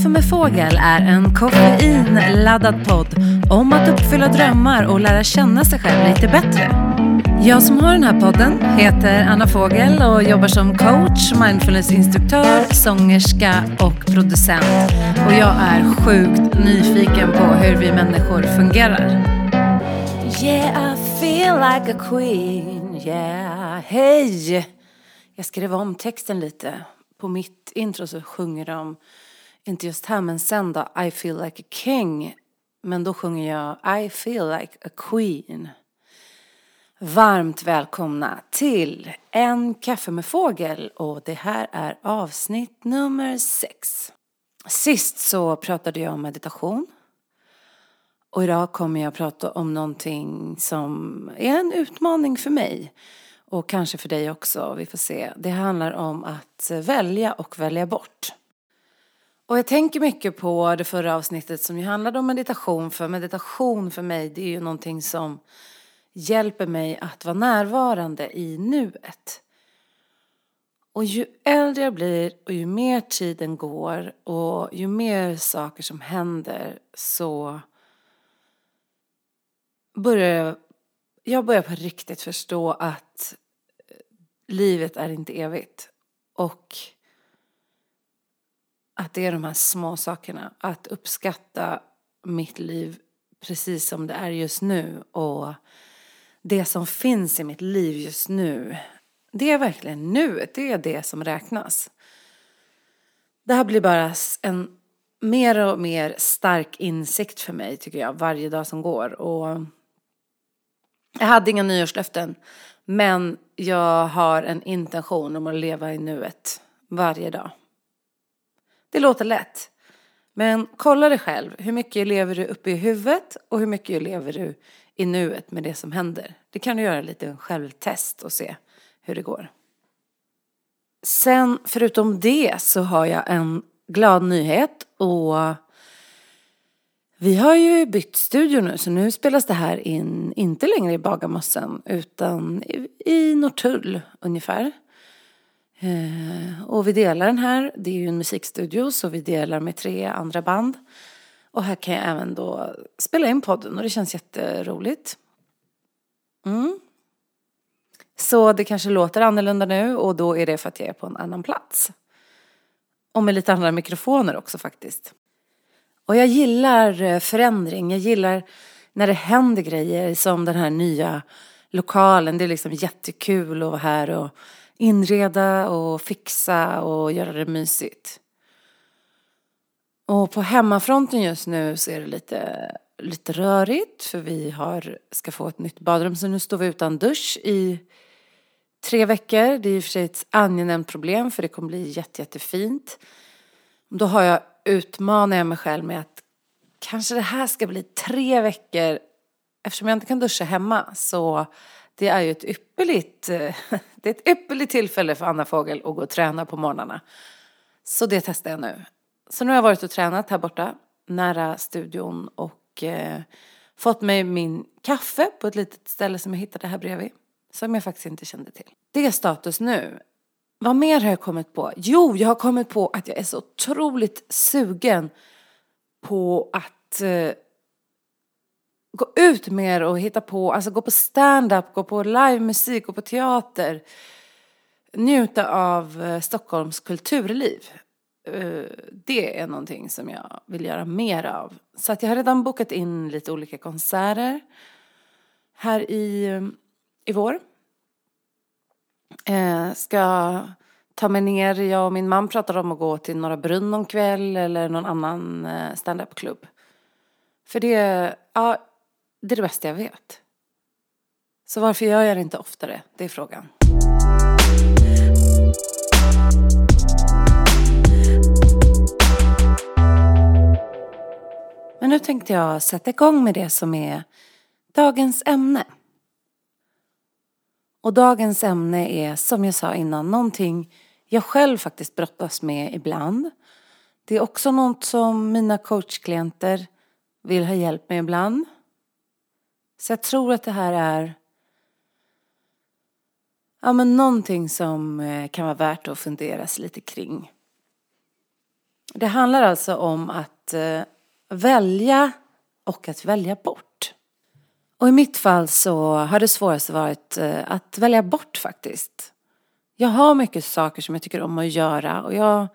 Kaffe med fågel är en koffeinladdad podd om att uppfylla drömmar och lära känna sig själv lite bättre. Jag som har den här podden heter Anna Fågel och jobbar som coach, mindfulnessinstruktör, sångerska och producent. Och jag är sjukt nyfiken på hur vi människor fungerar. Yeah, I feel like a queen, yeah, hej! Jag skrev om texten lite. På mitt intro så sjunger de, inte just här men sen då, I feel like a king. Men då sjunger jag I feel like a queen. Varmt välkomna till En kaffe med fågel och det här är avsnitt nummer sex. Sist så pratade jag om meditation. Och idag kommer jag att prata om någonting som är en utmaning för mig. Och kanske för dig också, vi får se. Det handlar om att välja och välja bort. Och jag tänker mycket på det förra avsnittet som ju handlade om meditation. För meditation för mig det är ju någonting som hjälper mig att vara närvarande i nuet. Och ju äldre jag blir och ju mer tiden går och ju mer saker som händer så börjar jag, jag börjar på riktigt förstå att livet är inte evigt. Och att det är de här små sakerna. Att uppskatta mitt liv precis som det är just nu. Och det som finns i mitt liv just nu. Det är verkligen nuet. Det är det som räknas. Det här blir bara en mer och mer stark insikt för mig tycker jag. Varje dag som går. Och jag hade inga nyårslöften. Men jag har en intention om att leva i nuet varje dag. Det låter lätt. Men kolla dig själv. Hur mycket lever du uppe i huvudet och hur mycket lever du i nuet med det som händer? Det kan du göra lite självtest och se hur det går. Sen förutom det så har jag en glad nyhet och vi har ju bytt studio nu så nu spelas det här in inte längre i Bagarmossen utan i, i Norrtull ungefär. Eh, och vi delar den här, det är ju en musikstudio så vi delar med tre andra band. Och här kan jag även då spela in podden och det känns jätteroligt. Mm. Så det kanske låter annorlunda nu och då är det för att jag är på en annan plats. Och med lite andra mikrofoner också faktiskt. Och jag gillar eh, förändring, jag gillar när det händer grejer som den här nya lokalen. Det är liksom jättekul att vara här och inreda och fixa och göra det mysigt. Och på hemmafronten just nu så är det lite, lite rörigt för vi har, ska få ett nytt badrum så nu står vi utan dusch i tre veckor. Det är i och för sig ett angenämt problem för det kommer bli jätte, jättefint. Då har jag utmanar jag mig själv med att kanske det här ska bli tre veckor eftersom jag inte kan duscha hemma så det är ju ett ypperligt, eh, det är ett ypperligt tillfälle för Anna Fågel att gå och träna på morgnarna. Så det testar jag nu. Så nu har jag varit och tränat här borta, nära studion och eh, fått mig min kaffe på ett litet ställe som jag hittade här bredvid. Som jag faktiskt inte kände till. Det är status nu. Vad mer har jag kommit på? Jo, jag har kommit på att jag är så otroligt sugen på att eh, gå ut mer och hitta på, alltså gå på stand-up, gå på livemusik, gå på teater. Njuta av eh, Stockholms kulturliv. Eh, det är någonting som jag vill göra mer av. Så att jag har redan bokat in lite olika konserter här i, i vår. Eh, ska ta mig ner, jag och min man pratar om att gå till Norra Brunn någon kväll eller någon annan eh, standup-klubb. För det, ja, det är det bästa jag vet. Så varför gör jag det inte oftare? Det är frågan. Men nu tänkte jag sätta igång med det som är dagens ämne. Och dagens ämne är som jag sa innan någonting jag själv faktiskt brottas med ibland. Det är också något som mina coachklienter vill ha hjälp med ibland. Så jag tror att det här är ja, men någonting som eh, kan vara värt att funderas lite kring. Det handlar alltså om att eh, välja och att välja bort. Och i mitt fall så har det svåraste varit eh, att välja bort faktiskt. Jag har mycket saker som jag tycker om att göra och jag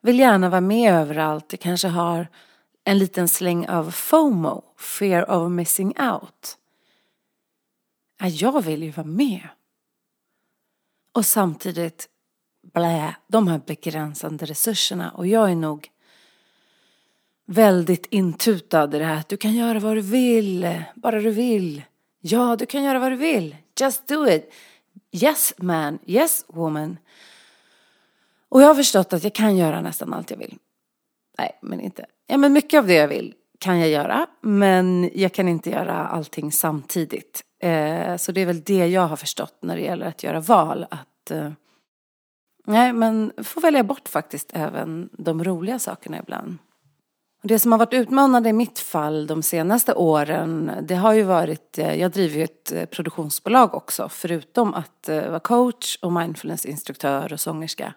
vill gärna vara med överallt. Jag kanske har en liten släng av FOMO, fear of missing out jag vill ju vara med. Och samtidigt, blä, de här begränsande resurserna och jag är nog väldigt intutad i det här att du kan göra vad du vill, bara du vill. Ja, du kan göra vad du vill. Just do it. Yes man, yes woman. Och jag har förstått att jag kan göra nästan allt jag vill. Nej, men inte. Ja, men mycket av det jag vill kan jag göra, men jag kan inte göra allting samtidigt. Eh, så det är väl det jag har förstått när det gäller att göra val. Att eh, nej, men får välja bort faktiskt även de roliga sakerna ibland. Det som har varit utmanande i mitt fall de senaste åren, det har ju varit, eh, jag driver ju ett eh, produktionsbolag också, förutom att eh, vara coach och mindfulnessinstruktör och sångerska.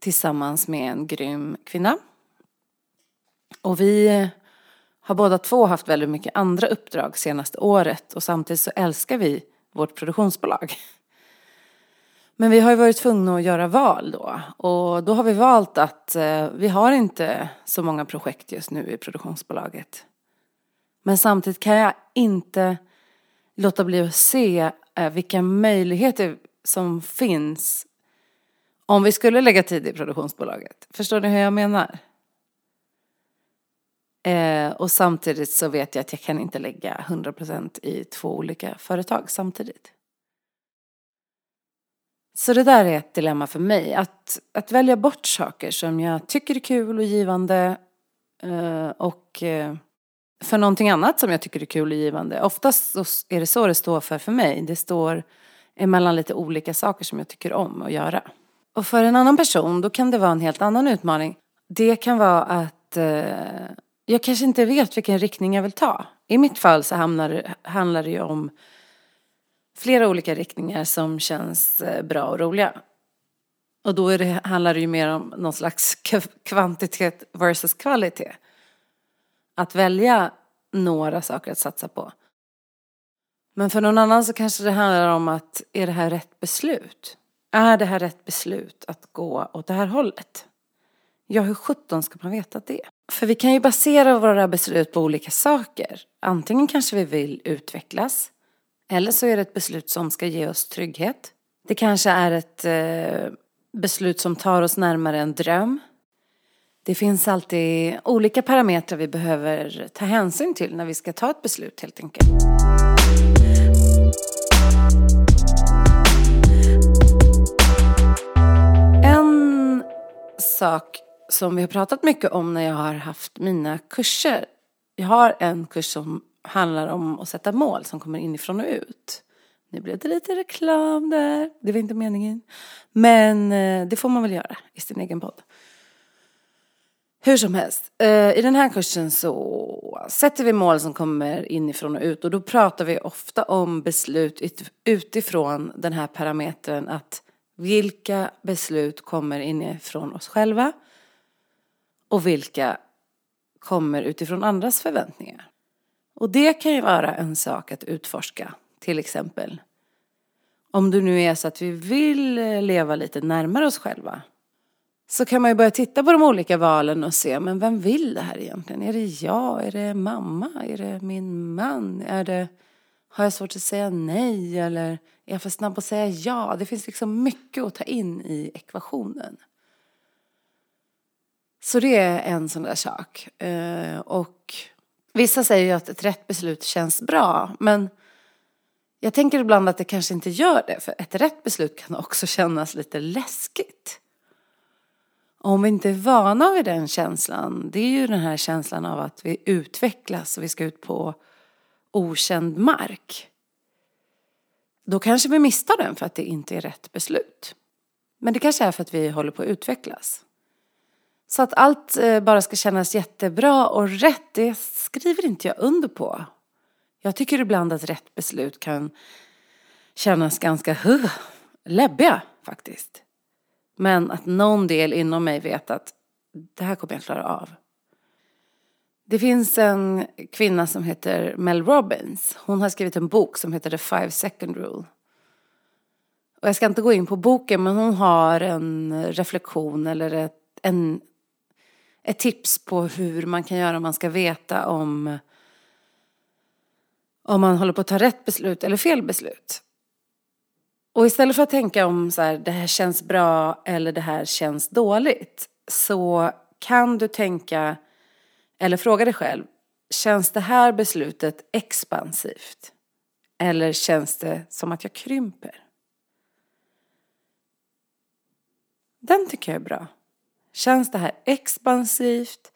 Tillsammans med en grym kvinna. Och vi har båda två haft väldigt mycket andra uppdrag senaste året och samtidigt så älskar vi vårt produktionsbolag. Men vi har ju varit tvungna att göra val då. Och då har vi valt att eh, vi har inte så många projekt just nu i produktionsbolaget. Men samtidigt kan jag inte låta bli att se eh, vilka möjligheter som finns om vi skulle lägga tid i produktionsbolaget. Förstår ni hur jag menar? Eh, och samtidigt så vet jag att jag kan inte lägga 100% i två olika företag samtidigt. Så det där är ett dilemma för mig. Att, att välja bort saker som jag tycker är kul och givande eh, och eh, för någonting annat som jag tycker är kul och givande. Oftast är det så det står för för mig. Det står emellan lite olika saker som jag tycker om att göra. Och för en annan person då kan det vara en helt annan utmaning. Det kan vara att eh, jag kanske inte vet vilken riktning jag vill ta. I mitt fall så hamnar, handlar det ju om flera olika riktningar som känns eh, bra och roliga. Och då är det, handlar det ju mer om någon slags kvantitet versus kvalitet. Att välja några saker att satsa på. Men för någon annan så kanske det handlar om att är det här rätt beslut? Är det här rätt beslut att gå åt det här hållet? Ja, hur sjutton ska man veta det? För vi kan ju basera våra beslut på olika saker. Antingen kanske vi vill utvecklas eller så är det ett beslut som ska ge oss trygghet. Det kanske är ett eh, beslut som tar oss närmare en dröm. Det finns alltid olika parametrar vi behöver ta hänsyn till när vi ska ta ett beslut helt enkelt. En sak som vi har pratat mycket om när jag har haft mina kurser. Jag har en kurs som handlar om att sätta mål som kommer inifrån och ut. Nu blev det lite reklam där. Det var inte meningen. Men eh, det får man väl göra i sin egen podd. Hur som helst, eh, i den här kursen så sätter vi mål som kommer inifrån och ut och då pratar vi ofta om beslut utifrån den här parametern att vilka beslut kommer inifrån oss själva och vilka kommer utifrån andras förväntningar. Och det kan ju vara en sak att utforska, till exempel. Om det nu är så att vi vill eh, leva lite närmare oss själva. Så kan man ju börja titta på de olika valen och se, men vem vill det här egentligen? Är det jag? Är det mamma? Är det min man? Är det, har jag svårt att säga nej? Eller är jag för snabb att säga ja? Det finns liksom mycket att ta in i ekvationen. Så det är en sån där sak. Eh, och Vissa säger ju att ett rätt beslut känns bra, men jag tänker ibland att det kanske inte gör det, för ett rätt beslut kan också kännas lite läskigt. Om vi inte är vana vid den känslan, det är ju den här känslan av att vi utvecklas och vi ska ut på okänd mark. Då kanske vi misstar den för att det inte är rätt beslut. Men det kanske är för att vi håller på att utvecklas. Så att allt eh, bara ska kännas jättebra och rätt, det skriver inte jag under på. Jag tycker ibland att rätt beslut kan kännas ganska huh, läbbiga faktiskt. Men att någon del inom mig vet att det här kommer jag klara av. Det finns en kvinna som heter Mel Robbins. Hon har skrivit en bok som heter The Five Second Rule. Och jag ska inte gå in på boken men hon har en reflektion eller ett, en, ett tips på hur man kan göra om man ska veta om om man håller på att ta rätt beslut eller fel beslut. Och istället för att tänka om så här, det här känns bra eller det här känns dåligt så kan du tänka eller fråga dig själv, känns det här beslutet expansivt? Eller känns det som att jag krymper? Den tycker jag är bra. Känns det här expansivt?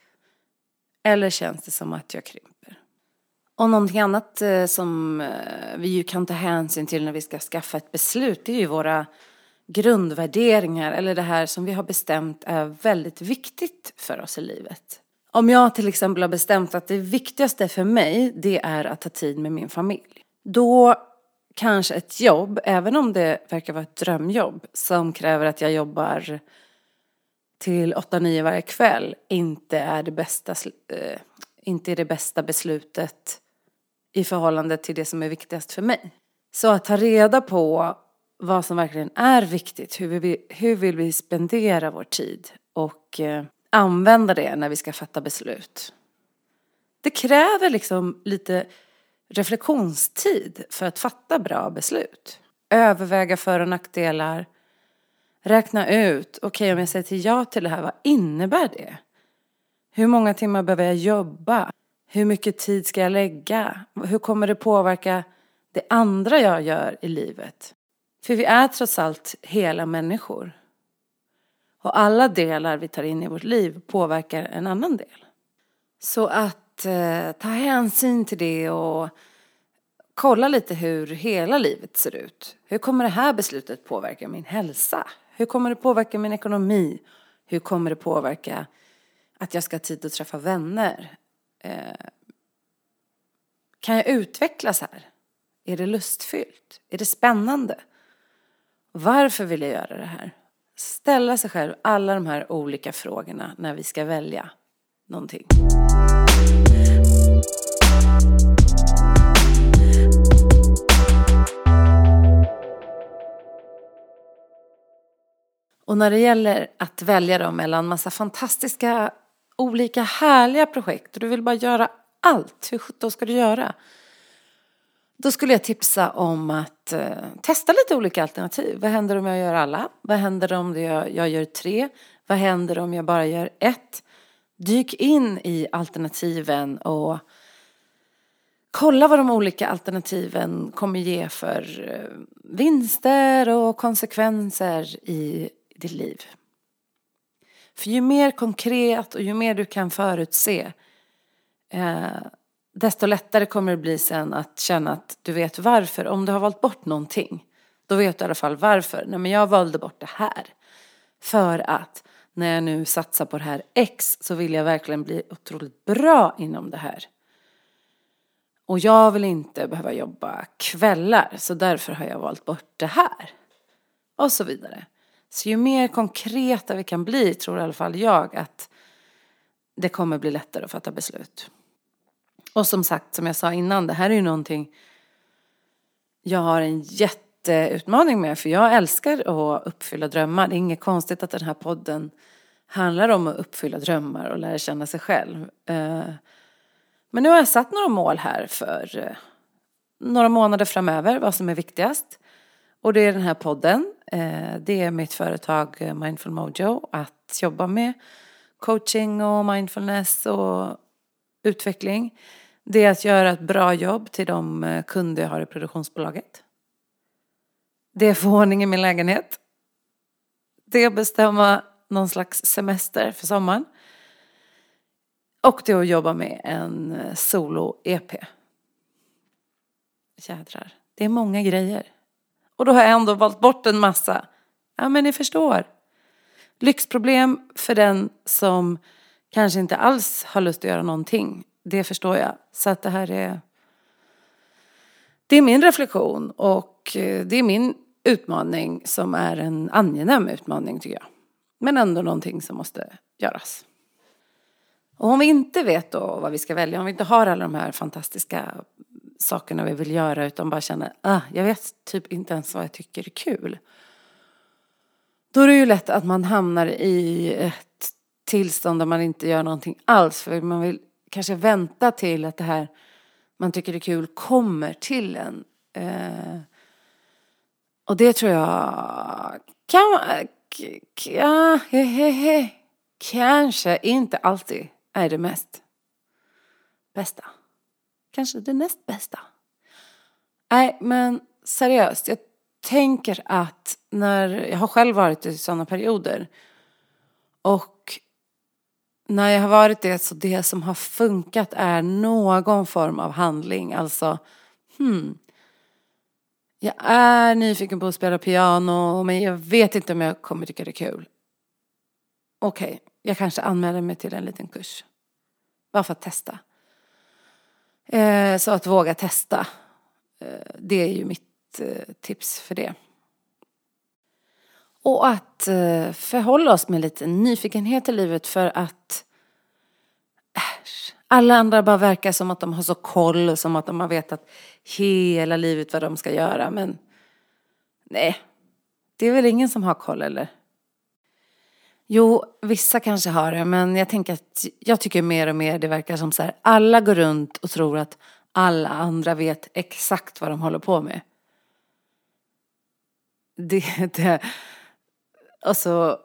Eller känns det som att jag krymper? Och någonting annat eh, som eh, vi ju kan ta hänsyn till när vi ska skaffa ett beslut, det är ju våra grundvärderingar eller det här som vi har bestämt är väldigt viktigt för oss i livet. Om jag till exempel har bestämt att det viktigaste för mig, det är att ha tid med min familj. Då kanske ett jobb, även om det verkar vara ett drömjobb som kräver att jag jobbar till 8-9 varje kväll, inte är det bästa, eh, inte är det bästa beslutet i förhållande till det som är viktigast för mig. Så att ta reda på vad som verkligen är viktigt, hur vill vi, hur vill vi spendera vår tid och eh, använda det när vi ska fatta beslut. Det kräver liksom lite reflektionstid för att fatta bra beslut. Överväga för och nackdelar. Räkna ut, okej okay, om jag säger till ja till det här, vad innebär det? Hur många timmar behöver jag jobba? Hur mycket tid ska jag lägga? Hur kommer det påverka det andra jag gör i livet? För vi är trots allt hela människor. Och alla delar vi tar in i vårt liv påverkar en annan del. Så att eh, ta hänsyn till det och kolla lite hur hela livet ser ut. Hur kommer det här beslutet påverka min hälsa? Hur kommer det påverka min ekonomi? Hur kommer det påverka att jag ska ha tid att träffa vänner? Eh, kan jag utvecklas här? Är det lustfyllt? Är det spännande? Varför vill jag göra det här? ställa sig själv alla de här olika frågorna när vi ska välja någonting. Och när det gäller att välja då mellan massa fantastiska, olika härliga projekt och du vill bara göra allt, hur sjutton ska du göra? Då skulle jag tipsa om att eh, testa lite olika alternativ. Vad händer om jag gör alla? Vad händer om jag, jag gör tre? Vad händer om jag bara gör ett? Dyk in i alternativen och kolla vad de olika alternativen kommer ge för eh, vinster och konsekvenser i ditt liv. För ju mer konkret och ju mer du kan förutse eh, desto lättare kommer det bli sen att känna att du vet varför. Om du har valt bort någonting, då vet du i alla fall varför. Nej men jag valde bort det här. För att när jag nu satsar på det här X så vill jag verkligen bli otroligt bra inom det här. Och jag vill inte behöva jobba kvällar så därför har jag valt bort det här. Och så vidare. Så ju mer konkreta vi kan bli tror i alla fall jag att det kommer bli lättare att fatta beslut. Och som sagt, som jag sa innan, det här är ju någonting jag har en jätteutmaning med för jag älskar att uppfylla drömmar. Det är inget konstigt att den här podden handlar om att uppfylla drömmar och lära känna sig själv. Eh, men nu har jag satt några mål här för eh, några månader framöver, vad som är viktigast. Och det är den här podden, eh, det är mitt företag eh, Mindful Mojo, att jobba med coaching och mindfulness och utveckling. Det är att göra ett bra jobb till de eh, kunder jag har i produktionsbolaget. Det är att få ordning i min lägenhet. Det är att bestämma någon slags semester för sommaren. Och det är att jobba med en solo-EP. Jädrar, det är många grejer. Och då har jag ändå valt bort en massa. Ja men ni förstår. Lyxproblem för den som kanske inte alls har lust att göra någonting det förstår jag. Så att det här är... Det är min reflektion och eh, det är min utmaning som är en angenäm utmaning tycker jag. Men ändå någonting som måste göras. Och om vi inte vet då vad vi ska välja, om vi inte har alla de här fantastiska sakerna vi vill göra utan bara känner, ah, jag vet typ inte ens vad jag tycker är kul. Då är det ju lätt att man hamnar i ett tillstånd där man inte gör någonting alls. För man vill kanske vänta till att det här man tycker är kul kommer till en. Eh, och det tror jag kan, ja, he, he, he, kanske inte alltid är det mest bästa. Kanske det näst bästa. Nej, men seriöst. Jag tänker att när jag har själv varit i sådana perioder och när jag har varit det så det som har funkat är någon form av handling. Alltså, hmm. Jag är nyfiken på att spela piano men jag vet inte om jag kommer tycka det är kul. Okej, okay, jag kanske anmäler mig till en liten kurs. Bara för att testa. Eh, så att våga testa. Eh, det är ju mitt eh, tips för det. Och att eh, förhålla oss med lite nyfikenhet i livet för att äsch, alla andra bara verkar som att de har så koll, som att de har vetat hela livet vad de ska göra. Men nej, det är väl ingen som har koll eller? Jo, vissa kanske har det, men jag tänker att jag tycker mer och mer det verkar som så här, alla går runt och tror att alla andra vet exakt vad de håller på med. Det, det, och, så,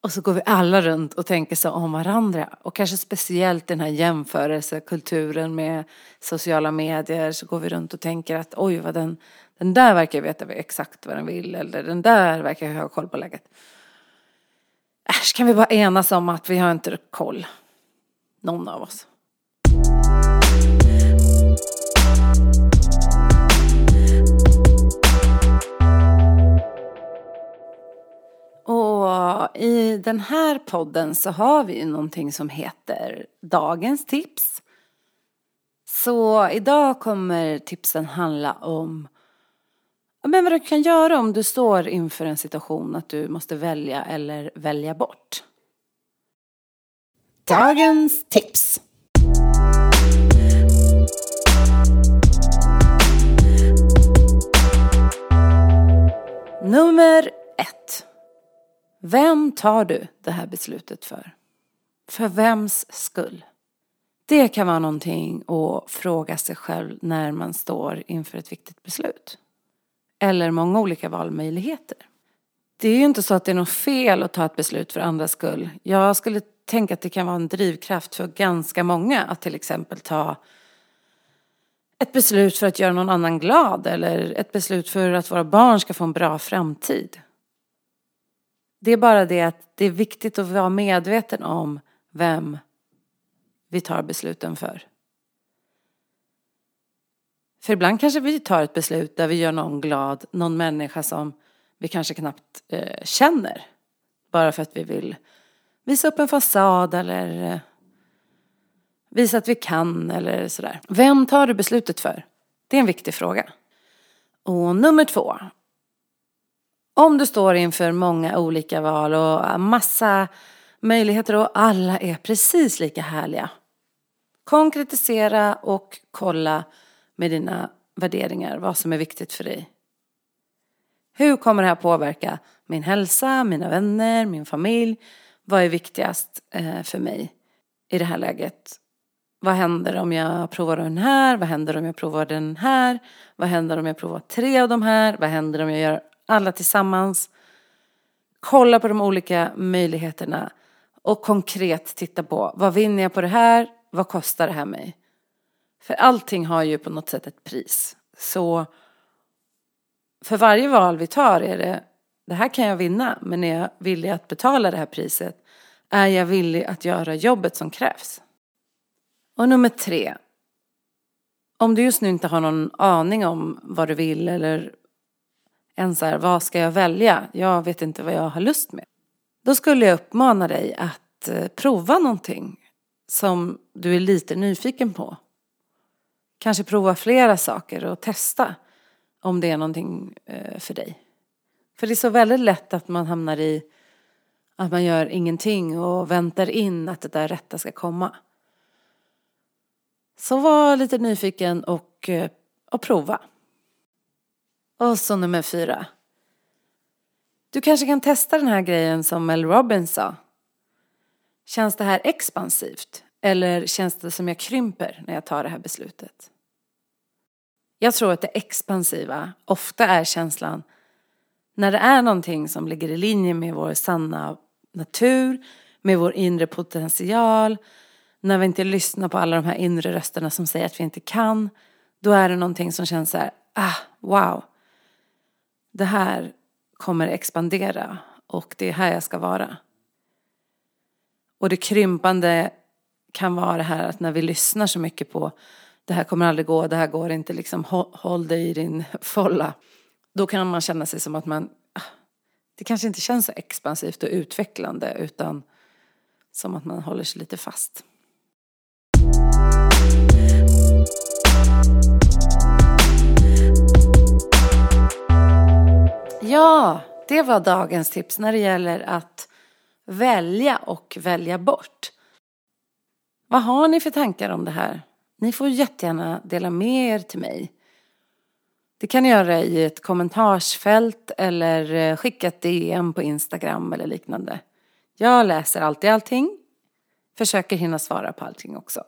och så går vi alla runt och tänker så om varandra. Och kanske speciellt den här jämförelsekulturen med sociala medier så går vi runt och tänker att oj vad den, den där verkar veta exakt vad den vill eller den där verkar ha koll på läget. Äsch, kan vi bara enas om att vi har inte koll. Någon av oss. Och i den här podden så har vi ju någonting som heter Dagens tips. Så idag kommer tipsen handla om men vad du kan göra om du står inför en situation att du måste välja eller välja bort. Dagens tips. Nummer ett. Vem tar du det här beslutet för? För vems skull? Det kan vara någonting att fråga sig själv när man står inför ett viktigt beslut eller många olika valmöjligheter. Det är ju inte så att det är något fel att ta ett beslut för andras skull. Jag skulle tänka att det kan vara en drivkraft för ganska många att till exempel ta ett beslut för att göra någon annan glad eller ett beslut för att våra barn ska få en bra framtid. Det är bara det att det är viktigt att vara medveten om vem vi tar besluten för. För ibland kanske vi tar ett beslut där vi gör någon glad, någon människa som vi kanske knappt eh, känner. Bara för att vi vill visa upp en fasad eller eh, visa att vi kan eller sådär. Vem tar du beslutet för? Det är en viktig fråga. Och nummer två. Om du står inför många olika val och massa möjligheter och alla är precis lika härliga. Konkretisera och kolla med dina värderingar, vad som är viktigt för dig. Hur kommer det här påverka min hälsa, mina vänner, min familj? Vad är viktigast eh, för mig i det här läget? Vad händer om jag provar den här? Vad händer om jag provar den här? Vad händer om jag provar tre av de här? Vad händer om jag gör alla tillsammans? Kolla på de olika möjligheterna och konkret titta på vad vinner jag på det här? Vad kostar det här mig? För allting har ju på något sätt ett pris. Så för varje val vi tar är det, det här kan jag vinna, men är jag villig att betala det här priset? Är jag villig att göra jobbet som krävs? Och nummer tre. Om du just nu inte har någon aning om vad du vill eller ens är, vad ska jag välja? Jag vet inte vad jag har lust med. Då skulle jag uppmana dig att eh, prova någonting som du är lite nyfiken på. Kanske prova flera saker och testa om det är någonting eh, för dig. För det är så väldigt lätt att man hamnar i att man gör ingenting och väntar in att det där rätta ska komma. Så var lite nyfiken och, eh, och prova. Och så nummer fyra. Du kanske kan testa den här grejen som Mel Robbins sa. Känns det här expansivt? Eller känns det som jag krymper när jag tar det här beslutet? Jag tror att det expansiva ofta är känslan när det är någonting som ligger i linje med vår sanna natur, med vår inre potential, när vi inte lyssnar på alla de här inre rösterna som säger att vi inte kan, då är det någonting som känns så här, ah, wow. Det här kommer expandera och det är här jag ska vara. Och det krympande kan vara det här att när vi lyssnar så mycket på det här kommer aldrig gå, det här går inte, liksom håll dig i din folla. Då kan man känna sig som att man, ah, det kanske inte känns så expansivt och utvecklande utan som att man håller sig lite fast. Ja, det var dagens tips när det gäller att välja och välja bort. Vad har ni för tankar om det här? Ni får jättegärna dela med er till mig. Det kan ni göra i ett kommentarsfält eller eh, skicka ett DM på Instagram eller liknande. Jag läser alltid allting. Försöker hinna svara på allting också.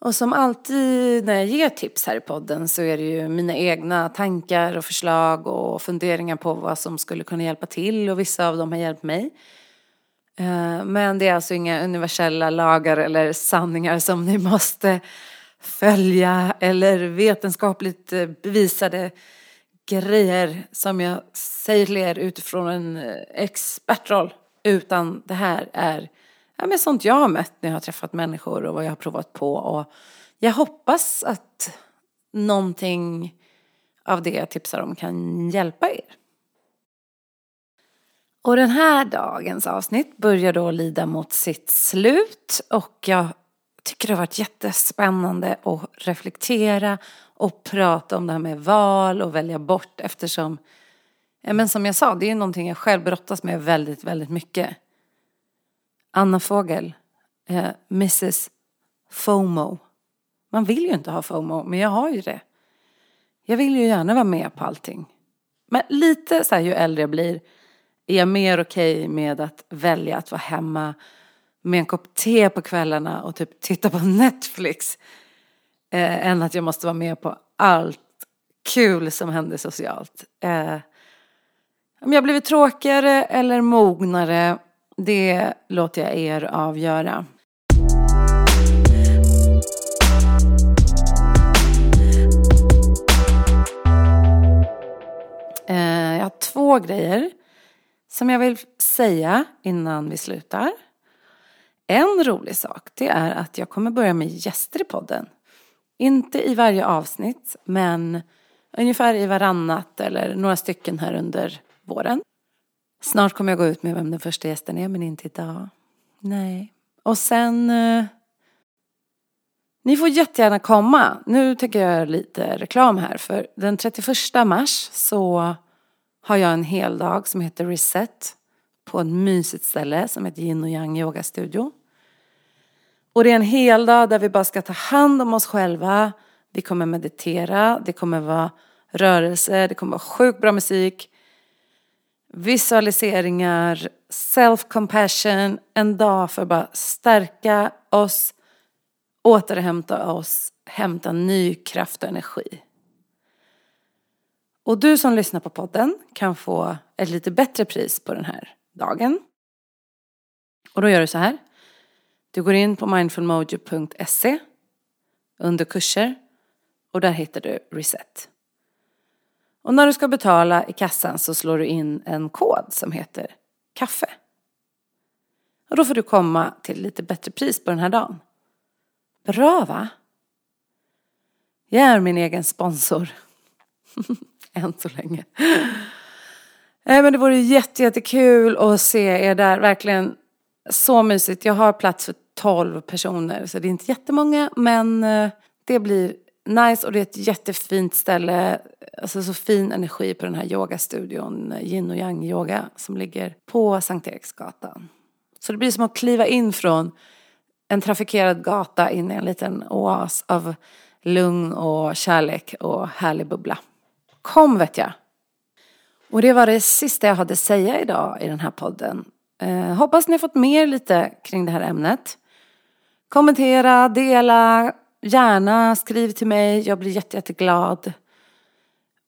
Och som alltid när jag ger tips här i podden så är det ju mina egna tankar och förslag och funderingar på vad som skulle kunna hjälpa till och vissa av dem har hjälpt mig. Eh, men det är alltså inga universella lagar eller sanningar som ni måste följa eller vetenskapligt eh, bevisade grejer som jag säger till er utifrån en eh, expertroll. Utan det här är ja, men sånt jag har mött när jag har träffat människor och vad jag har provat på. Och jag hoppas att någonting av det jag tipsar om kan hjälpa er. Och den här dagens avsnitt börjar då lida mot sitt slut och jag tycker det har varit jättespännande att reflektera och prata om det här med val och välja bort eftersom, men som jag sa, det är ju någonting jag själv brottas med väldigt, väldigt mycket. Anna Fågel, eh, Mrs FOMO. Man vill ju inte ha FOMO, men jag har ju det. Jag vill ju gärna vara med på allting. Men lite så här, ju äldre jag blir är jag mer okej okay med att välja att vara hemma med en kopp te på kvällarna och typ titta på Netflix eh, än att jag måste vara med på allt kul som händer socialt. Eh, om jag har blivit tråkigare eller mognare, det låter jag er avgöra. Eh, jag har två grejer som jag vill säga innan vi slutar. En rolig sak det är att jag kommer börja med gäster i podden. Inte i varje avsnitt men ungefär i varannat eller några stycken här under våren. Snart kommer jag gå ut med vem den första gästen är men inte idag. Nej. Och sen eh, ni får jättegärna komma. Nu tänker jag göra lite reklam här för den 31 mars så har jag en hel dag som heter Reset på ett mysigt ställe som heter Yin och Yang Yoga Studio. Och det är en hel dag där vi bara ska ta hand om oss själva. Vi kommer meditera, det kommer vara rörelse, det kommer vara sjukt bra musik, visualiseringar, self-compassion, en dag för att bara stärka oss, återhämta oss, hämta ny kraft och energi. Och du som lyssnar på podden kan få ett lite bättre pris på den här dagen. Och då gör du så här. Du går in på mindfulmojo.se under kurser och där hittar du reset. Och när du ska betala i kassan så slår du in en kod som heter kaffe. Och då får du komma till lite bättre pris på den här dagen. Bra va? Jag är min egen sponsor. än så länge. Nej men det vore jättekul att se er där, verkligen så mysigt. Jag har plats för 12 personer så det är inte jättemånga men eh, det blir nice och det är ett jättefint ställe. Alltså så fin energi på den här yogastudion, yin och yang yoga som ligger på Sankt Eriksgatan. Så det blir som att kliva in från en trafikerad gata in i en liten oas av lugn och kärlek och härlig bubbla. Kom vet jag! Och det var det sista jag hade att säga idag i den här podden. Eh, hoppas ni har fått med er lite kring det här ämnet. Kommentera, dela, gärna skriv till mig. Jag blir jätte, jätteglad.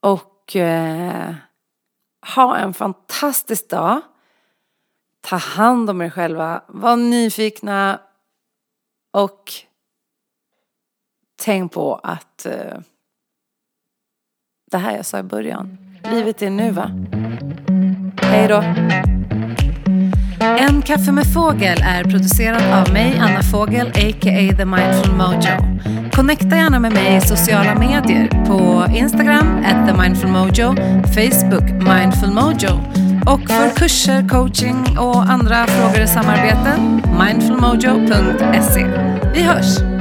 Och eh, ha en fantastisk dag. Ta hand om er själva. Var nyfikna. Och tänk på att eh, det här jag sa i början. Livet är nu va? Hej då. En kaffe med fågel är producerad av mig, Anna Fågel, a.k.a. The Mindful Mojo. Connecta gärna med mig i sociala medier på Instagram, at The Mindful Mojo, Facebook, Mindful Mojo och för kurser, coaching och andra frågor i samarbete, mindfulmojo.se. Vi hörs!